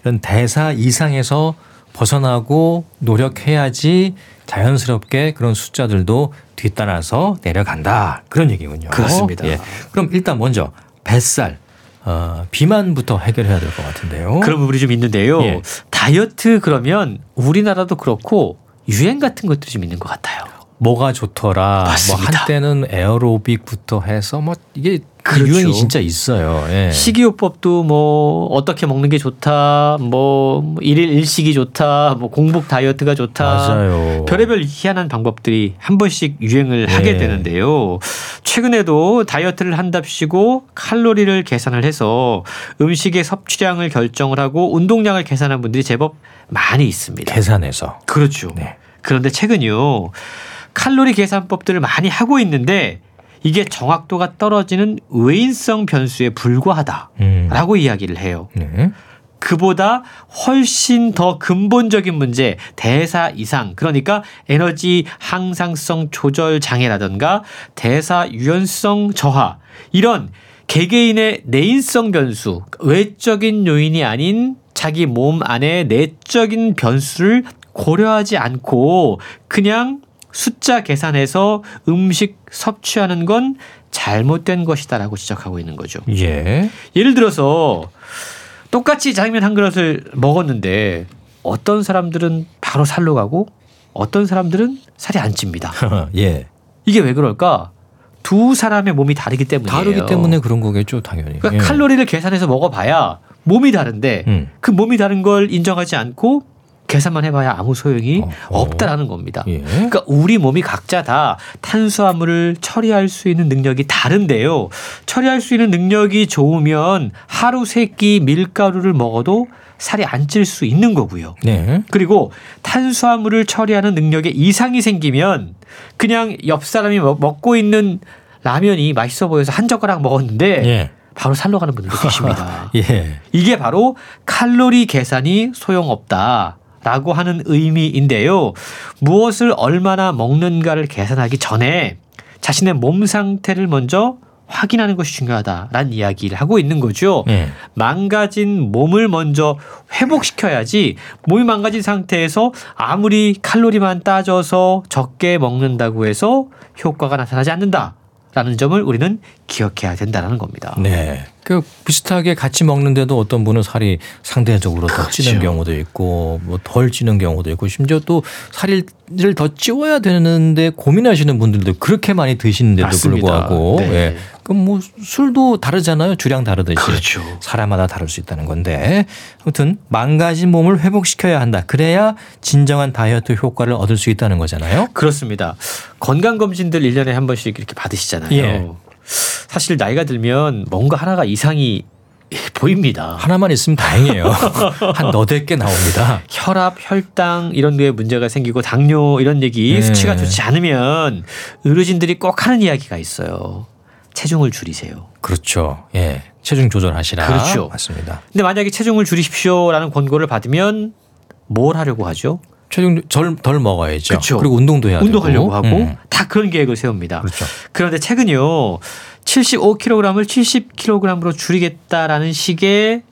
이런 대사 이상에서 벗어나고 노력해야지 자연스럽게 그런 숫자들도 뒤따라서 내려간다. 그런 얘기군요. 그렇습니다. 예. 그럼 일단 먼저 뱃살, 어, 비만부터 해결해야 될 것 같은데요. 그런 부분이 좀 있는데요. 예. 다이어트 그러면 우리나라도 그렇고 유행 같은 것들이 좀 있는 것 같아요. 뭐가 좋더라. 맞습니다. 뭐 한때는 에어로빅부터 해서 뭐 이게 그렇죠. 유행이 진짜 있어요. 예. 식이요법도 뭐 어떻게 먹는 게 좋다, 뭐 일일 일식이 좋다, 뭐 공복 다이어트가 좋다. 맞아요. 별의별 희한한 방법들이 한 번씩 유행을 네. 하게 되는데요. 최근에도 다이어트를 한답시고 칼로리를 계산을 해서 음식의 섭취량을 결정을 하고 운동량을 계산한 분들이 제법 많이 있습니다. 계산해서. 그렇죠. 네. 그런데 최근요 칼로리 계산법들을 많이 하고 있는데 이게 정확도가 떨어지는 외인성 변수에 불과하다라고 음. 이야기를 해요. 네. 그보다 훨씬 더 근본적인 문제, 대사 이상, 그러니까 에너지 항상성 조절 장애라든가 대사 유연성 저하, 이런 개개인의 내인성 변수, 외적인 요인이 아닌 자기 몸 안에 내적인 변수를 고려하지 않고 그냥 숫자 계산해서 음식 섭취하는 건 잘못된 것이다라고 지적하고 있는 거죠. 예. 예를 들어서 똑같이 짜장면 한 그릇을 먹었는데 어떤 사람들은 바로 살로 가고 어떤 사람들은 살이 안 찝니다. [LAUGHS] 예. 이게 왜 그럴까? 두 사람의 몸이 다르기 때문이에요. 다르기 때문에 그런 거겠죠, 당연히. 그러니까 예. 칼로리를 계산해서 먹어봐야 몸이 다른데 음. 그 몸이 다른 걸 인정하지 않고 계산만 해봐야 아무 소용이 어, 어. 없다라는 겁니다. 예. 그러니까 우리 몸이 각자 다 탄수화물을 처리할 수 있는 능력이 다른데요. 처리할 수 있는 능력이 좋으면 하루 세 끼 밀가루를 먹어도 살이 안 찔 수 있는 거고요. 네. 그리고 탄수화물을 처리하는 능력에 이상이 생기면 그냥 옆 사람이 먹- 먹고 있는 라면이 맛있어 보여서 한 젓가락 먹었는데 예. 바로 살러 가는 분들도 [LAUGHS] 계십니다. 예. 이게 바로 칼로리 계산이 소용없다. 라고 하는 의미인데요. 무엇을 얼마나 먹는가를 계산하기 전에 자신의 몸 상태를 먼저 확인하는 것이 중요하다라는 이야기를 하고 있는 거죠. 예. 망가진 몸을 먼저 회복시켜야지 몸이 망가진 상태에서 아무리 칼로리만 따져서 적게 먹는다고 해서 효과가 나타나지 않는다 라는 점을 우리는 기억해야 된다는 겁니다. 네. 그 비슷하게 같이 먹는데도 어떤 분은 살이 상대적으로 더 찌는 그렇죠. 경우도 있고 뭐 덜 찌는 경우도 있고 심지어 또 살을 더 찌워야 되는데 고민하시는 분들도 그렇게 많이 드시는데도 맞습니다. 불구하고 네. 예. 그럼 뭐 술도 다르잖아요. 주량 다르듯이. 그렇죠. 사람마다 다를 수 있다는 건데 아무튼 망가진 몸을 회복시켜야 한다. 그래야 진정한 다이어트 효과를 얻을 수 있다는 거잖아요. 그렇습니다. 건강검진들 1년에 한 번씩 이렇게 받으시잖아요. 예. 사실 나이가 들면 뭔가 하나가 이상이 보입니다. 하나만 있으면 다행이에요. [LAUGHS] 한 너댓 개 나옵니다. 혈압, 혈당 이런 데에 문제가 생기고 당뇨 이런 얘기 네. 수치가 좋지 않으면 의료진들이 꼭 하는 이야기가 있어요. 체중을 줄이세요. 그렇죠. 예. 체중 조절하시라. 그렇죠. 맞습니다. 근데 만약에 체중을 줄이십시오라는 권고를 받으면 뭘 하려고 하죠? 체중 덜, 덜 먹어야죠. 그렇죠. 리고 운동도 해야 운동하려고 되고. 하고 음. 다 그런 계획을 세웁니다. 그렇죠. 그런데 최근요 75kg을 70kg으로 줄이겠다라는 식의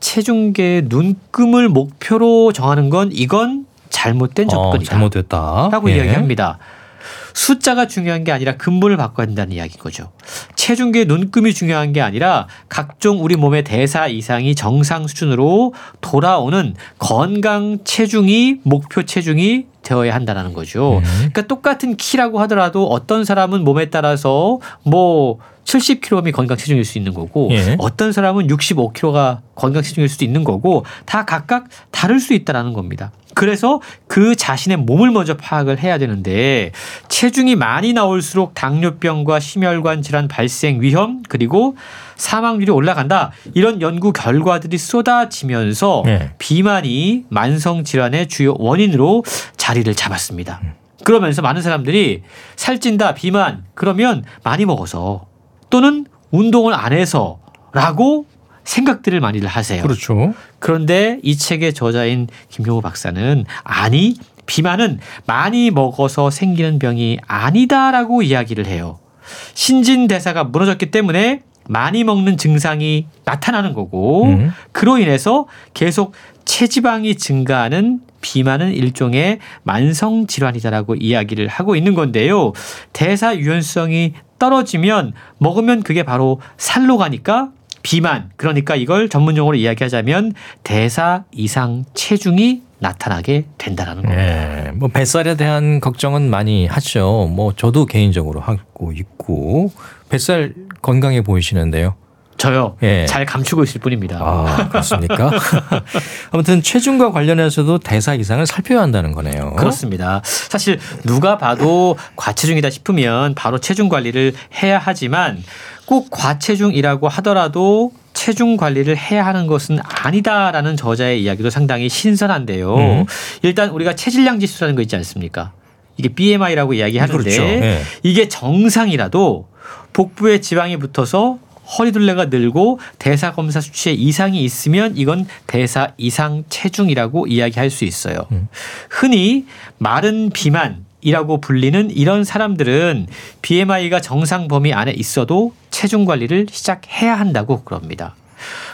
체중계 눈금을 목표로 정하는 건 이건 잘못된 어, 접근이다. 잘못됐다. 라고 예. 이야기합니다. 숫자가 중요한 게 아니라 근본을 바꿔야 된다는 이야기인 거죠. 체중계 눈금이 중요한 게 아니라 각종 우리 몸의 대사 이상이 정상 수준으로 돌아오는 건강 체중이 목표 체중이 되어야 한다는 거죠. 음. 그러니까 똑같은 키라고 하더라도 어떤 사람은 몸에 따라서 뭐 70kg이 건강 체중일 수 있는 거고 예. 어떤 사람은 65kg가 건강 체중일 수도 있는 거고 다 각각 다를 수 있다라는 겁니다. 그래서 그 자신의 몸을 먼저 파악을 해야 되는데 체중이 많이 나올수록 당뇨병과 심혈관 질환 발생 위험 그리고 사망률이 올라간다 이런 연구 결과들이 쏟아지면서 예. 비만이 만성 질환의 주요 원인으로 자리를 잡았습니다. 그러면서 많은 사람들이 살찐다 비만 그러면 많이 먹어서 또는 운동을 안 해서라고 생각들을 많이들 하세요. 그렇죠. 그런데 이 책의 저자인 김효우 박사는 아니 비만은 많이 먹어서 생기는 병이 아니다라고 이야기를 해요. 신진 대사가 무너졌기 때문에 많이 먹는 증상이 나타나는 거고 음. 그로 인해서 계속 체지방이 증가하는 비만은 일종의 만성 질환이다라고 이야기를 하고 있는 건데요. 대사 유연성이 떨어지면 먹으면 그게 바로 살로 가니까 비만 그러니까 이걸 전문 용어로 이야기하자면 대사 이상 체중이 나타나게 된다라는 겁니다. 예. 뭐 뱃살에 대한 걱정은 많이 하죠. 뭐 저도 개인적으로 하고 있고 뱃살 건강해 보이시는데요. 저요 예. 잘 감추고 있을 뿐입니다. 아, 그렇습니까? [LAUGHS] 아무튼 체중과 관련해서도 대사 이상을 살펴야 한다는 거네요. 그렇습니다. 사실 누가 봐도 과체중이다 싶으면 바로 체중 관리를 해야 하지만 꼭 과체중이라고 하더라도 체중 관리를 해야 하는 것은 아니다라는 저자의 이야기도 상당히 신선한데요. 음. 일단 우리가 체질량 지수라는 거 있지 않습니까? 이게 BMI라고 이야기하는데 그렇죠. 예. 이게 정상이라도 복부에 지방이 붙어서 허리둘레가 늘고 대사 검사 수치에 이상이 있으면 이건 대사 이상 체중이라고 이야기할 수 있어요. 음. 흔히 마른 비만 이라고 불리는 이런 사람들은 BMI가 정상 범위 안에 있어도 체중 관리를 시작해야 한다고 그럽니다.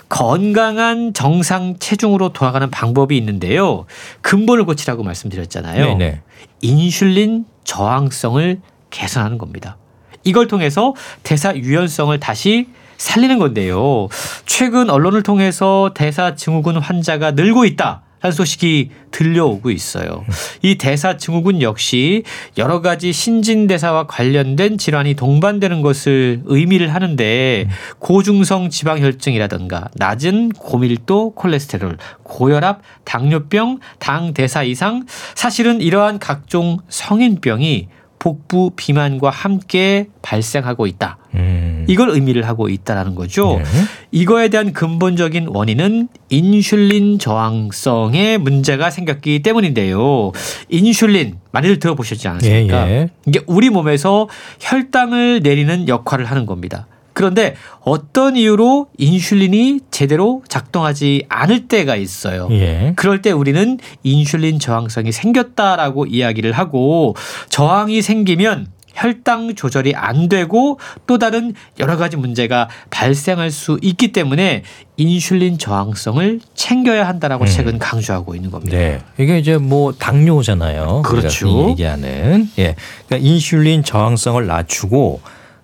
건강한 정상 체중으로 돌아가는 방법이 있는데요. 근본을 고치라고 말씀드렸잖아요. 네네. 인슐린 저항성을 개선하는 겁니다. 이걸 통해서 대사 유연성을 다시 살리는 건데요. 최근 언론을 통해서 대사 증후군 환자가 늘고 있다. 라는 소식이 들려오고 있어요. 이 대사 증후군 역시 여러 가지 신진 대사와 관련된 질환이 동반되는 것을 의미를 하는데 고중성 지방혈증이라든가 낮은 고밀도 콜레스테롤, 고혈압, 당뇨병, 당 대사 이상 사실은 이러한 각종 성인병이 복부 비만과 함께 발생하고 있다. 음. 이걸 의미를 하고 있다라는 거죠. 네. 이거에 대한 근본적인 원인은 인슐린 저항성의 문제가 생겼기 때문인데요. 인슐린 많이들 들어보셨지 않습니까? 예, 예. 이게 우리 몸에서 혈당을 내리는 역할을 하는 겁니다. 그런데 어떤 이유로 인슐린이 제대로 작동하지 않을 때가 있어요. 예. 그럴 때 우리는 인슐린 저항성이 생겼다라고 이야기를 하고 저항이 생기면 혈당 조절이 안 되고 또 다른 여러 가지 문제가 발생할 수 있기 때문에 인슐린 저항성을 챙겨야 한다라고 음. 최근 강조하고 있는 겁니다. 네. 이게 이제 뭐 당뇨잖아요. 그렇죠. 얘기하는. 예. 그러니까 인슐린 저항성을 낮추고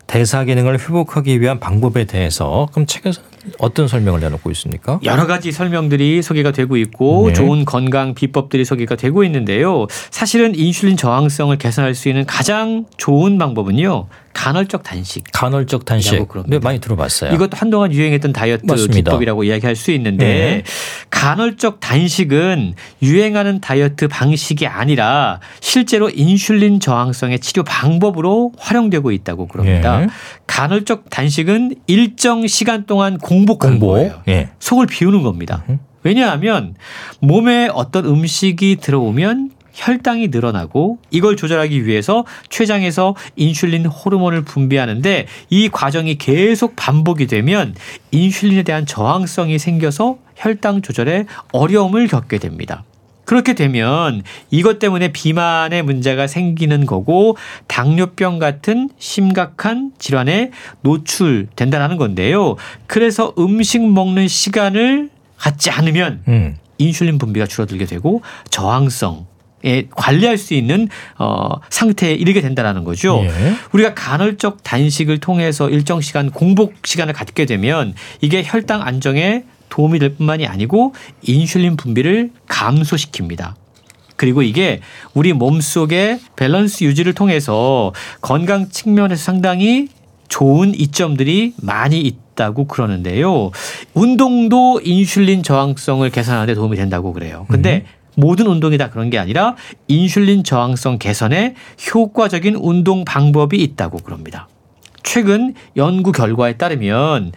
대사 기능을 회복하기 위한 방법에 대해서 그럼 책에서 어떤 설명을 내놓고 있습니까? 여러 가지 설명들이 소개가 되고 있고 네. 좋은 건강 비법들이 소개가 되고 있는데요. 사실은 인슐린 저항성을 개선할 수 있는 가장 좋은 방법은요. 간헐적 단식. 간헐적 단식. 네, 많이 들어봤어요. 이것도 한동안 유행했던 다이어트 맞습니다. 기법이라고 이야기할 수 있는데 네. 간헐적 단식은 유행하는 다이어트 방식이 아니라 실제로 인슐린 저항성의 치료 방법으로 활용되고 있다고 그럽니다. 예. 간헐적 단식은 일정 시간 동안 공 복하는 공복. 거예요. 예. 속을 비우는 겁니다. 음. 왜냐하면 몸에 어떤 음식이 들어오면 혈당이 늘어나고 이걸 조절하기 위해서 췌장에서 인슐린 호르몬을 분비하는데 이 과정이 계속 반복이 되면 인슐린에 대한 저항성이 생겨서 혈당 조절에 어려움을 겪게 됩니다. 그렇게 되면 이것 때문에 비만의 문제가 생기는 거고 당뇨병 같은 심각한 질환에 노출된다는 건데요. 그래서 음식 먹는 시간을 갖지 않으면 음. 인슐린 분비가 줄어들게 되고 저항성 에 관리할 수 있는 어, 상태에 이르게 된다라는 거죠. 예. 우리가 간헐적 단식을 통해서 일정 시간 공복 시간을 갖게 되면 이게 혈당 안정에 도움이 될 뿐만이 아니고 인슐린 분비를 감소시킵니다. 그리고 이게 우리 몸속의 밸런스 유지를 통해서 건강 측면에서 상당히 좋은 이점들이 많이 있다고 그러는데요. 운동도 인슐린 저항성을 개선하는 데 도움이 된다고 그래요. 근데 모든 운동이 다 그런 게 아니라 인슐린 저항성 개선에 효과적인 운동 방법이 있다고 그럽니다. 최근 연구 결과에 따르면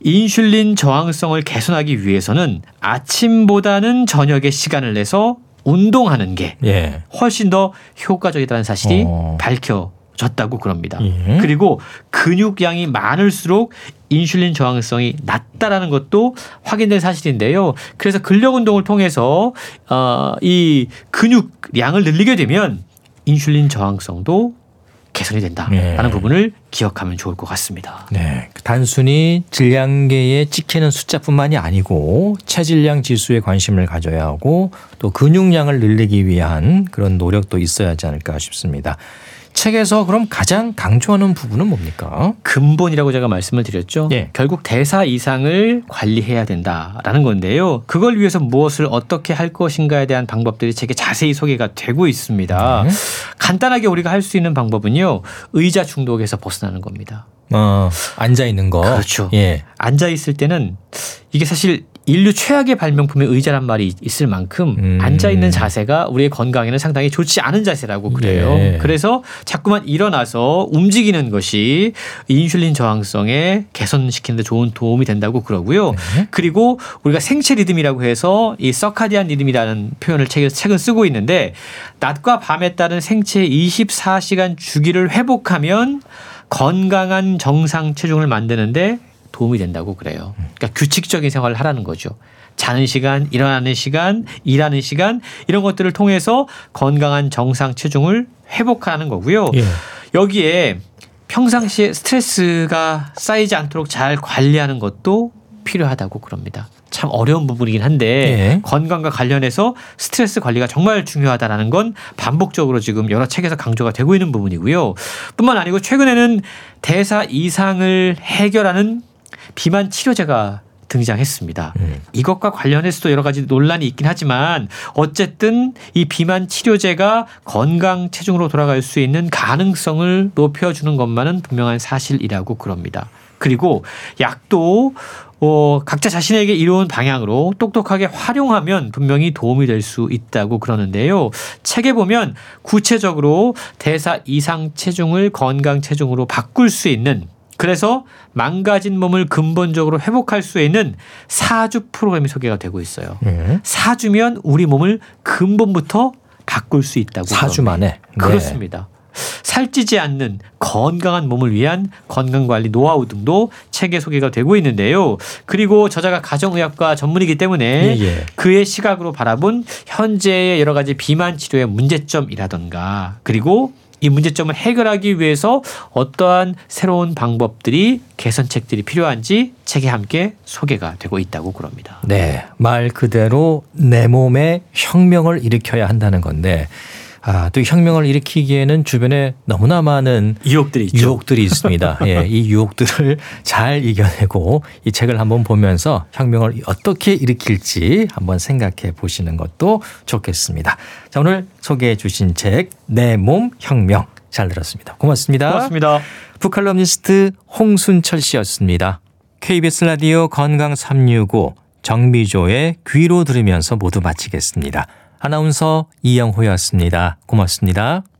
인슐린 저항성을 개선하기 위해서는 아침보다는 저녁에 시간을 내서 운동하는 게 예. 훨씬 더 효과적이라는 사실이 어. 밝혀졌다고 그럽니다. 예. 그리고 근육량이 많을수록 인슐린 저항성이 낮다라는 것도 확인된 사실인데요. 그래서 근력 운동을 통해서 어, 이 근육량을 늘리게 되면 인슐린 저항성도 개선이 된다라는 예. 부분을 기억하면 좋을 것 같습니다. 네. 단순히 질량계에 찍히는 숫자뿐만이 아니고 체질량 지수에 관심을 가져야 하고 또 근육량을 늘리기 위한 그런 노력도 있어야 하지 않을까 싶습니다. 책에서 그럼 가장 강조하는 부분은 뭡니까? 근본이라고 제가 말씀을 드렸죠. 예. 결국 대사 이상을 관리해야 된다라는 건데요. 그걸 위해서 무엇을 어떻게 할 것인가에 대한 방법들이 책에 자세히 소개가 되고 있습니다. 네. 간단하게 우리가 할 수 있는 방법은요. 의자 중독에서 벗어나는 겁니다. 어, 앉아 있는 거. 그렇죠. 예. 앉아 있을 때는 이게 사실 인류 최악의 발명품의 의자란 말이 있을 만큼 음. 앉아 있는 자세가 우리의 건강에는 상당히 좋지 않은 자세라고 그래요. 예. 그래서 자꾸만 일어나서 움직이는 것이 인슐린 저항성에 개선시키는 데 좋은 도움이 된다고 그러고요. 네. 그리고 우리가 생체 리듬이라고 해서 이 서카디안 리듬이라는 표현을 책에서 책은 쓰고 있는데 낮과 밤에 따른 생체 24시간 주기를 회복하면 건강한 정상 체중을 만드는데 도움이 된다고 그래요. 그러니까 규칙적인 생활을 하라는 거죠. 자는 시간, 일어나는 시간, 일하는 시간 이런 것들을 통해서 건강한 정상 체중을 회복하는 거고요. 예. 여기에 평상시에 스트레스가 쌓이지 않도록 잘 관리하는 것도 필요하다고 그럽니다. 참 어려운 부분이긴 한데 예. 건강과 관련해서 스트레스 관리가 정말 중요하다라는 건 반복적으로 지금 여러 책에서 강조가 되고 있는 부분이고요. 뿐만 아니고 최근에는 대사 이상을 해결하는 비만 치료제가 등장했습니다. 음. 이것과 관련해서도 여러 가지 논란이 있긴 하지만 어쨌든 이 비만 치료제가 건강 체중으로 돌아갈 수 있는 가능성을 높여주는 것만은 분명한 사실이라고 그럽니다. 그리고 약도 어, 각자 자신에게 이로운 방향으로 똑똑하게 활용하면 분명히 도움이 될 수 있다고 그러는데요. 책에 보면 구체적으로 대사 이상 체중을 건강 체중으로 바꿀 수 있는 그래서 망가진 몸을 근본적으로 회복할 수 있는 사주 프로그램이 소개가 되고 있어요. 예. 사주면 우리 몸을 근본부터 바꿀 수 있다고. 사주. 만에. 네. 그렇습니다. 살찌지 않는 건강한 몸을 위한 건강관리 노하우 등도 책에 소개가 되고 있는데요. 그리고 저자가 가정의학과 전문이기 때문에 예, 예. 그의 시각으로 바라본 현재의 여러 가지 비만 치료의 문제점이라던가 그리고 이 문제점을 해결하기 위해서 어떠한 새로운 방법들이 개선책들이 필요한지 책에 함께 소개가 되고 있다고 그럽니다. 네, 말 그대로 내 몸에 혁명을 일으켜야 한다는 건데 아, 또 혁명을 일으키기에는 주변에 너무나 많은 유혹들이 있죠. 유혹들이 있습니다. [LAUGHS] 예, 이 유혹들을 잘 이겨내고 이 책을 한번 보면서 혁명을 어떻게 일으킬지 한번 생각해 보시는 것도 좋겠습니다. 자, 오늘 소개해 주신 책 내 몸 혁명 잘 들었습니다. 고맙습니다. 고맙습니다. 북칼럼니스트 홍순철 씨였습니다. KBS 라디오 건강 365 정미조의 귀로 들으면서 모두 마치겠습니다. 아나운서 이영호였습니다. 고맙습니다.